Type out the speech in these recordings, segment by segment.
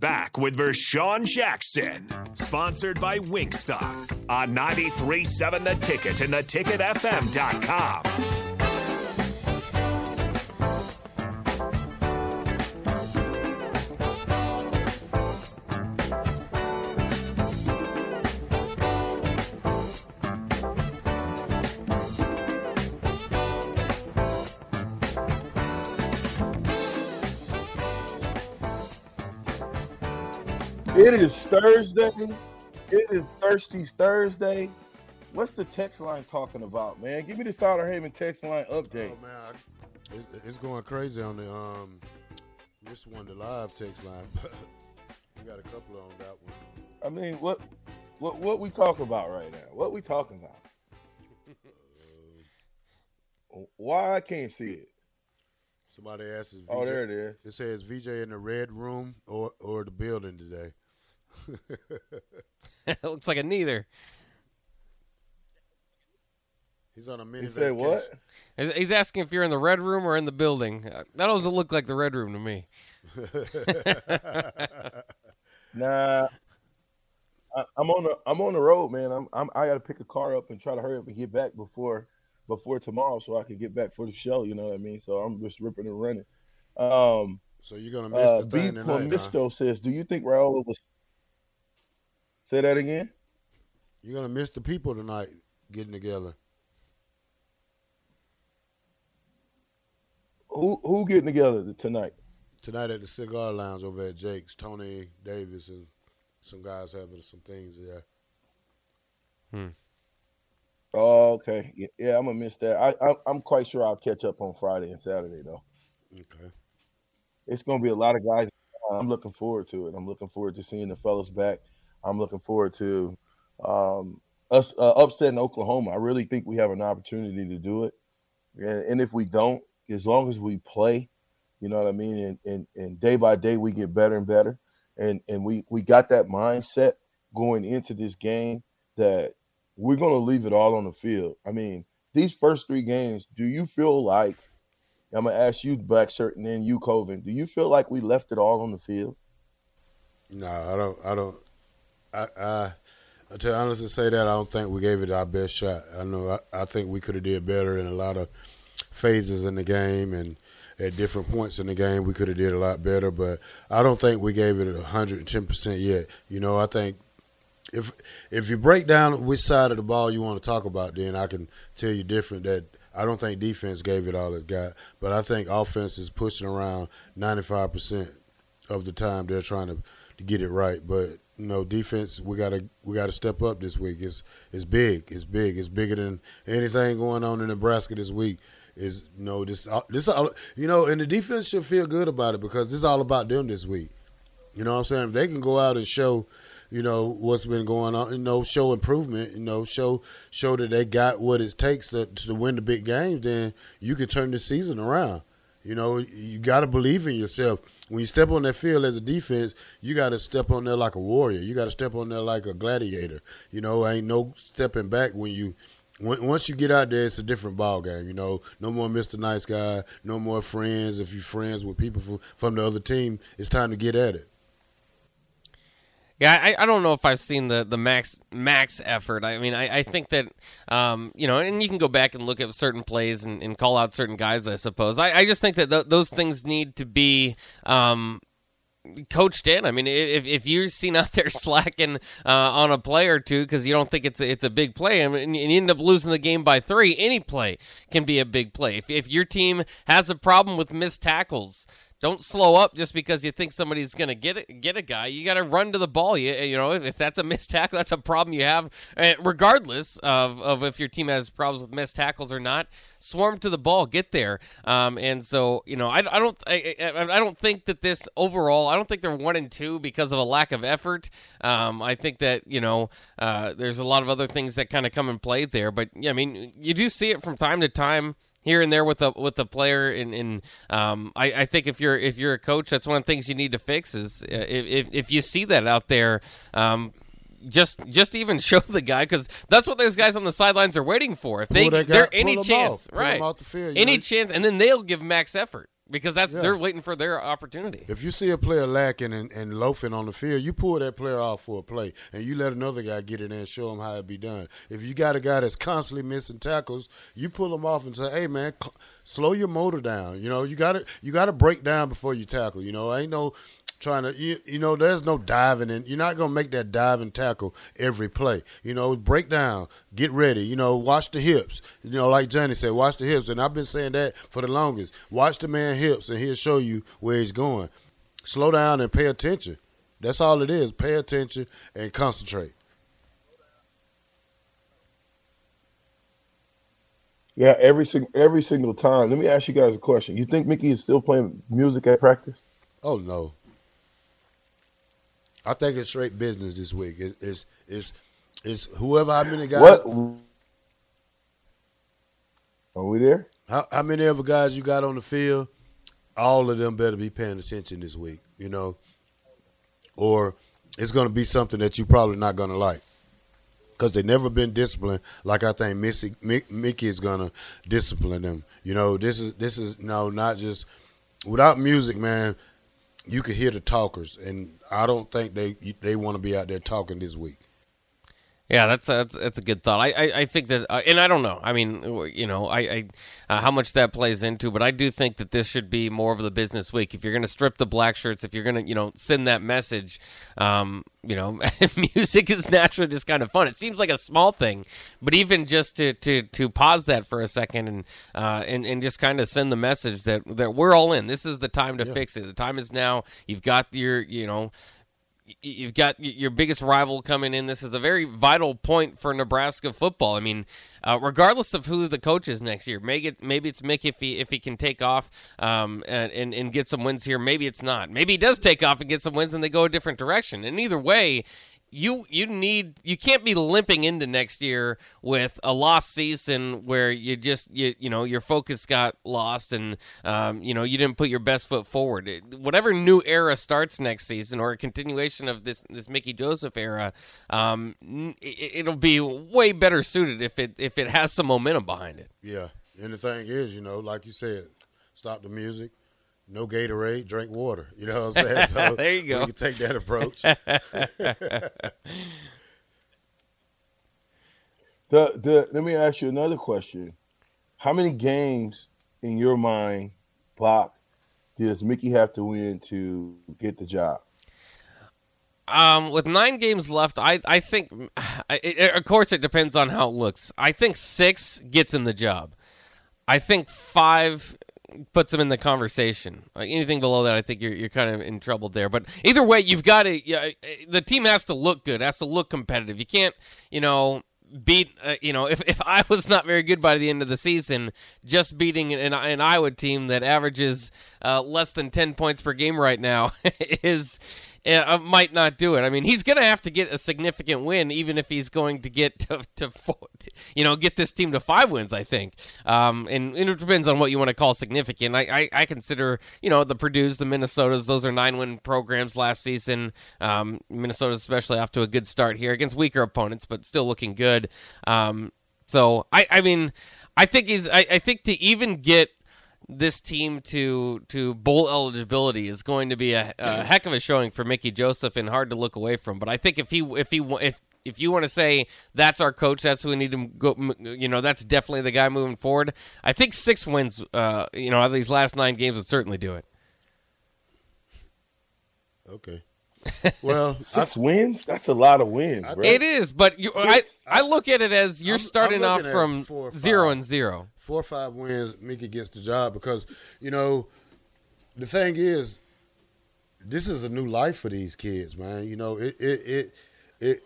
Back with Vershawn Jackson, sponsored by Wingstop on 93.7 The Ticket and theticketfm.com. It is Thursday. It is Thirsty Thursday. What's the text line talking about, man? Give me the Souder Haven text line update. Oh man, I, it, it's going crazy on the um. This one, the live text line, we got a couple on that one. I mean, what, what, what we talking about right now? What we talking about? Why I can't see it? Somebody asked, Oh, there it is. It says VJ in the red room or or the building today. It looks like a neither. He's on a mini. He said what? He's he's asking if you're in the red room or in the building. Uh, That doesn't look like the red room to me. Nah, I, I'm on the I'm on the road, man. I'm, I'm I got to pick a car up and try to hurry up and get back before before tomorrow, so I can get back for the show. You know what I mean? So I'm just ripping and running. Um, So you're gonna miss uh, the B thing tonight. huh? Misto says, "Do you think Raiola was?" Say that again. You're gonna miss the people tonight getting together. Who who getting together tonight? Tonight at the cigar lounge over at Jake's, Tony Davis and some guys having some things there. Hmm. Oh, okay. Yeah, yeah, I'm gonna miss that. I, I I'm quite sure I'll catch up on Friday and Saturday though. Okay. It's gonna be a lot of guys. I'm looking forward to it. I'm looking forward to seeing the fellas back. I'm looking forward to um, us uh, upsetting Oklahoma. I really think we have an opportunity to do it. And, and if we don't, as long as we play, you know what I mean, and, and and day by day we get better and better. And and we we got that mindset going into this game that we're gonna leave it all on the field. I mean, these first three games, do you feel like I'm gonna ask you, Black Shirt, and then you, Coven. Do you feel like we left it all on the field? No, I don't. I don't. I, I, to honestly say that, I don't think we gave it our best shot. I know. I, I think we could have did better in a lot of phases in the game and at different points in the game. We could have did a lot better, but I don't think we gave it hundred and ten percent yet. You know, I think if if you break down which side of the ball you want to talk about, then I can tell you different. That I don't think defense gave it all it got, but I think offense is pushing around ninety five percent of the time they're trying to, to get it right. But you know, defense we gotta we gotta step up this week. It's it's big. It's big. It's bigger than anything going on in Nebraska this week. Is you know this uh, this all you know, and the defense should feel good about it because this is all about them this week. You know what I'm saying? If they can go out and show, you know, what's been going on, you know, show improvement, you know, show show that they got what it takes to to win the big games, then you can turn the season around. You know, you got to believe in yourself. When you step on that field as a defense, you got to step on there like a warrior. You got to step on there like a gladiator. You know, ain't no stepping back when you once you get out there, it's a different ball game. You know, no more Mr. Nice Guy, no more friends. If you're friends with people from, from the other team, it's time to get at it. Yeah, I, I don't know if I've seen the, the max max effort. I mean, I, I think that um, you know, and you can go back and look at certain plays and, and call out certain guys. I suppose. I, I just think that th- those things need to be um, coached in. I mean, if if you're seen out there slacking uh, on a play or two because you don't think it's a, it's a big play, and, and you end up losing the game by three, any play can be a big play. If if your team has a problem with missed tackles don't slow up just because you think somebody's going to get it, get a guy. You got to run to the ball. You, you know, if, if, that's a missed tackle, that's a problem you have, uh, regardless of, of if your team has problems with missed tackles or not. Swarm to the ball, get there. Um, and so, you know, I, I don't, I, I, don't think that this overall, I don't think they're one and two because of a lack of effort. Um, I think that you know, uh, there's a lot of other things that kind of come and play there. But yeah, I mean, you do see it from time to time here and there with a with a player. And, and um, I, I, think if you're if you're a coach, that's one of the things you need to fix is uh, if if you see that out there. Um, just just even show the guy because that's what those guys on the sidelines are waiting for. If they they're any chance, right? The field, any know? chance, and then they'll give max effort because that's yeah. they're waiting for their opportunity. If you see a player lacking and, and loafing on the field, you pull that player off for a play, and you let another guy get in there and show him how it be done. If you got a guy that's constantly missing tackles, you pull him off and say, "Hey, man." Cl- slow your motor down. You know, you got to you got to break down before you tackle. You know, ain't no trying to you, you know there's no diving and you're not going to make that diving tackle every play. You know break down get ready you know watch the hips. You know like johnny said watch the hips. And i've been saying that for the longest. Watch the man hips and he'll show you where he's going. Slow down and pay attention. That's all it is. Pay attention and concentrate. Yeah every every single time. Let me ask you guys a question. You think mickey is still playing music at practice? Oh no I think it's straight business this week. it's it's it's whoever how many guys. What? Are we there? How, how many other guys you got on the field? All of them better be paying attention this week. You know, or it's going to be something that you're probably not going to like because they never been disciplined like I think Missy, Mickey is going to discipline them. You know, this is this is you no know, not just without music, man you could hear the talkers, and I don't think they they want to be out there talking this week. Yeah, that's that's that's a good thought. I I, I think that, uh, and I don't know. I mean, you know, I, I uh, how much that plays into, but I do think that this should be more of the business week. If you're going to strip the black shirts, if you're going to, you know, send that message, um, you know, music is naturally just kind of fun. It seems like a small thing, but even just to to to pause that for a second and uh and and just kind of send the message that that we're all in. This is the time to yeah. fix it. The time is now. You've got your, you know you've got your biggest rival coming in. This is a very vital point for Nebraska football. I mean, uh, regardless of who the coach is next year, maybe it, maybe it's Mick if he if he can take off um, and, and and get some wins here. Maybe it's not. Maybe he does take off and get some wins and they go a different direction. And either way, you you need you can't be limping into next year with a lost season where you just you you know your focus got lost and um, you know you didn't put your best foot forward. Whatever new era starts next season or a continuation of this this Mickey Joseph era, um, it, will be way better suited if it if it has some momentum behind it. Yeah, and the thing is, you know, like you said, stop the music, no Gatorade, drink water. You know what I'm saying? So there you go. We can take that approach. the the let me ask you another question. How many games in your mind, Bach, does Mickey have to win to get the job? Um, with nine games left, I I think, it, it, of course, it depends on how it looks. I think six gets him the job. I think five puts them in the conversation. Like anything below that, I think you're you're kind of in trouble there. But either way, you've got to. Yeah, the team has to look good. Has to look competitive. You can't, you know, beat. Uh, you know, if if I was not very good by the end of the season, just beating an, an Iowa team that averages uh, less than ten points per game right now is uh, might not do it. I mean, he's going to have to get a significant win, even if he's going to get to, to, four, you know, get this team to five wins. I think, um, and, and, it depends on what you want to call significant. I, I, I, consider, you know, the Purdue's, the Minnesotas, those are nine win programs last season. Um, Minnesota's especially off to a good start here against weaker opponents, but still looking good. Um, so I, I mean, I think he's, I, I think to even get this team to to bowl eligibility is going to be a, a, heck of a showing for Mickey Joseph and hard to look away from. But I think if he if he if if you want to say that's our coach, that's who we need to go. You know, that's definitely the guy moving forward. I think six wins. Uh, you know, out of these last nine games would certainly do it. Okay. Well, six I, wins? That's a lot of wins. Bro. It is, but you, I I look at it as you're I'm, starting I'm off from zero and zero four or five wins, Mickey gets the job because you know the thing is, this is a new life for these kids, man. You know, it it it, it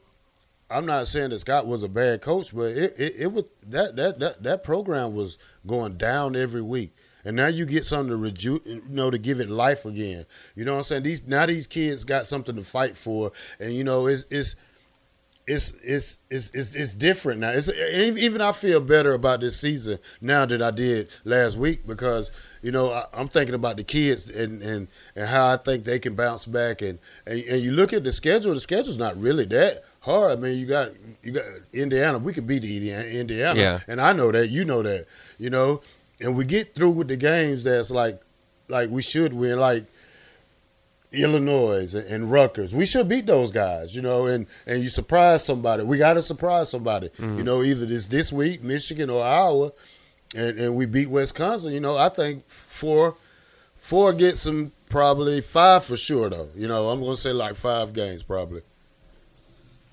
I'm not saying that Scott was a bad coach, but it, it, it was that, that that that program was going down every week. And now you get something to reju- you know to give it life again. You know what I'm saying? These now these kids got something to fight for, and you know it's it's it's it's it's it's, it's different now. It's even I feel better about this season now than I did last week because you know I, am thinking about the kids and, and and how I think they can bounce back and, and and you look at the schedule. The schedule's not really that hard. I mean, you got you got Indiana. We can beat Indiana, yeah. and I know that. You know that. You know, and we get through with the games that's like like we should win. Like Illinois and, Rutgers. We should beat those guys, you know, and, and you surprise somebody. We got to surprise somebody, mm-hmm. you know, either this this week, Michigan or Iowa, and, and we beat Wisconsin. You know, I think four four gets them probably five for sure though. You know, I'm going to say like five games probably.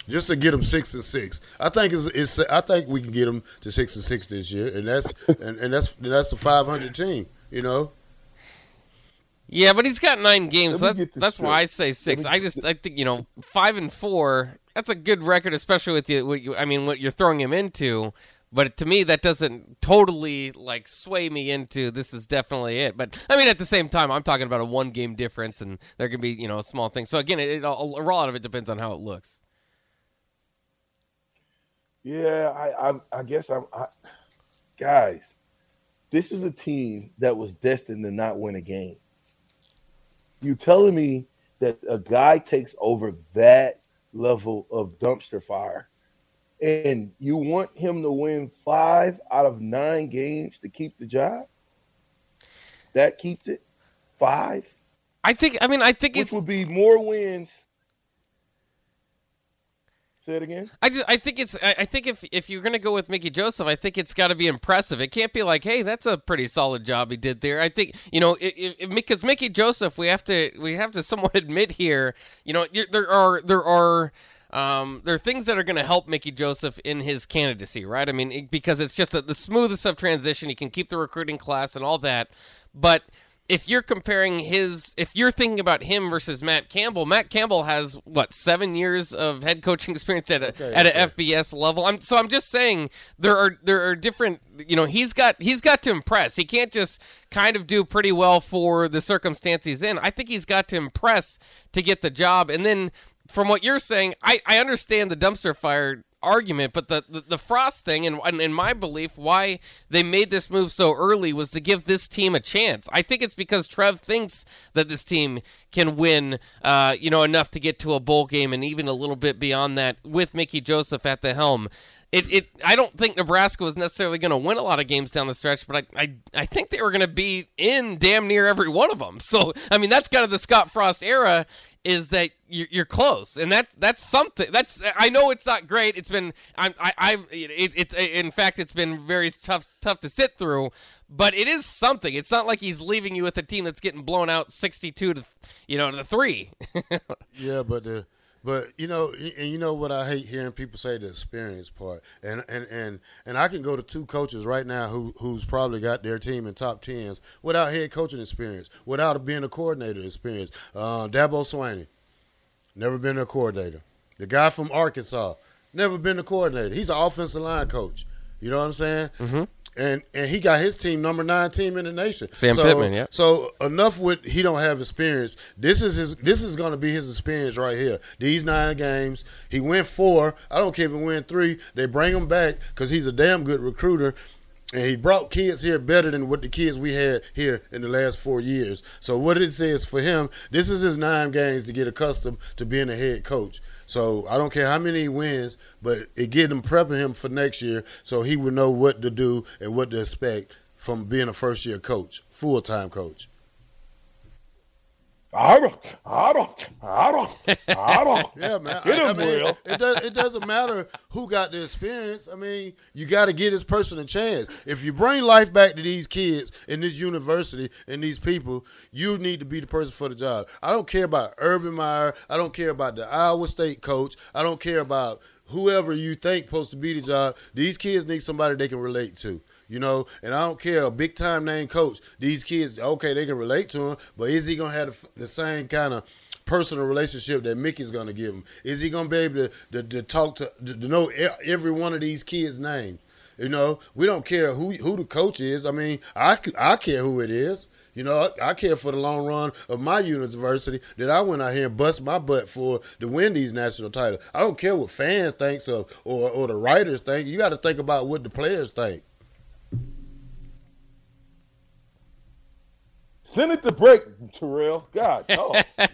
Just to get them six and six, I think it's, it's I think we can get them to six and six this year, and that's and, and that's that's a 500 team. You know, yeah, but he's got nine games. So that's that's why I say six. I just I think you know five and four. That's a good record, especially with you. What you I mean, what you're throwing him into. But to me, that doesn't totally like sway me into this is definitely it. But I mean, at the same time, I'm talking about a one game difference, and there can be you know a small thing. So again, it, it, a lot of it depends on how it looks. Yeah, I I, I guess I'm I, guys. This is a team that was destined to not win a game you telling me that a guy takes over that level of dumpster fire and you want him to win five out of nine games to keep the job? That keeps it five. I think. I mean, I think which would be more wins Say it again. I just I think it's I think if if you're gonna go with Mickey Joseph, I think it's got to be impressive. It can't be like, hey, that's a pretty solid job he did there. I think you know because Mickey Joseph, we have to we have to somewhat admit here, you know, there are there are. Um, there are things that are going to help Mickey Joseph in his candidacy, right? I mean, because it's just a, the smoothest of transition. He can keep the recruiting class and all that, but if you're comparing his, if you're thinking about him versus Matt Campbell, Matt Campbell has what seven years of head coaching experience at a okay, at okay. an FBS level. I'm so I'm just saying there are there are different. You know, he's got he's got to impress. He can't just kind of do pretty well for the circumstance he's in. I think he's got to impress to get the job. And then from what you're saying, I I understand the dumpster fire argument, but the, the, the Frost thing, and, in my belief, why they made this move so early was to give this team a chance. I think it's because Trev thinks that this team can win, uh, you know, enough to get to a bowl game and even a little bit beyond that with Mickey Joseph at the helm. It, it I don't think Nebraska was necessarily going to win a lot of games down the stretch, but I I, I think they were going to be in damn near every one of them. So I mean that's kind of the Scott Frost era, is that you're close, and that that's something. That's I know it's not great. It's been I'm I I it, it's in fact it's been very tough tough to sit through, but it is something. It's not like he's leaving you with a team that's getting blown out sixty two to you know to three. yeah, but the but you know, and you know what I hate hearing people say the experience part, and and and and I can go to two coaches right now who who's probably got their team in top tens without head coaching experience, without being a coordinator experience. Uh, Dabo Swinney, never been a coordinator. The guy from Arkansas, never been a coordinator. He's an offensive line coach. You know what I'm saying? Mm-hmm and and he got his team number nine team in the nation. Sam so, Pittman, yeah. So enough with he don't have experience. This is his. This is going to be his experience right here. These nine games, he went four. I don't care if he win three. They bring him back because he's a damn good recruiter. And he brought kids here better than what the kids we had here in the last four years. So what it says for him, this is his nine games to get accustomed to being a head coach. So I don't care how many he wins, but it get him prepping him for next year so he would know what to do and what to expect from being a first year coach, full time coach. I don't, I don't, I don't, I don't. yeah, man. Get him, I, mean, Will. It, does, it doesn't matter who got the experience. I mean, you got to give this person a chance. If you bring life back to these kids in this university and these people, you need to be the person for the job. I don't care about Urban Meyer. I don't care about the Iowa State coach. I don't care about whoever you think supposed to be the job. These kids need somebody they can relate to. You know, and I don't care a big time name coach. These kids, okay, they can relate to him, but is he gonna have the, the same kind of personal relationship that Mickey's gonna give him? Is he gonna be able to to, to talk to, to know every one of these kids' names? You know, we don't care who who the coach is. I mean, I I care who it is. You know, I, I care for the long run of my university that I went out here and bust my butt for to win these national titles. I don't care what fans think of or or the writers think. You got to think about what the players think. Send it to break, Terrell. God, oh.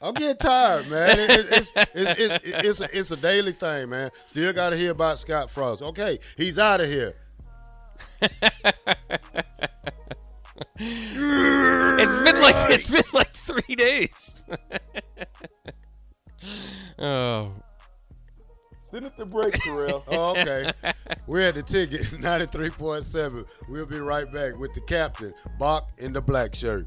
I'm getting tired, man. It, it, it's, it's, it's, it's, a, it's a daily thing, man. Still got to hear about Scott Frost. Okay, he's out of here. it's been like it's been like three days. oh. Send it to break, Terrell. oh, okay. We're at the ticket, 93.7. We'll be right back with the captain, Bach in the black shirt.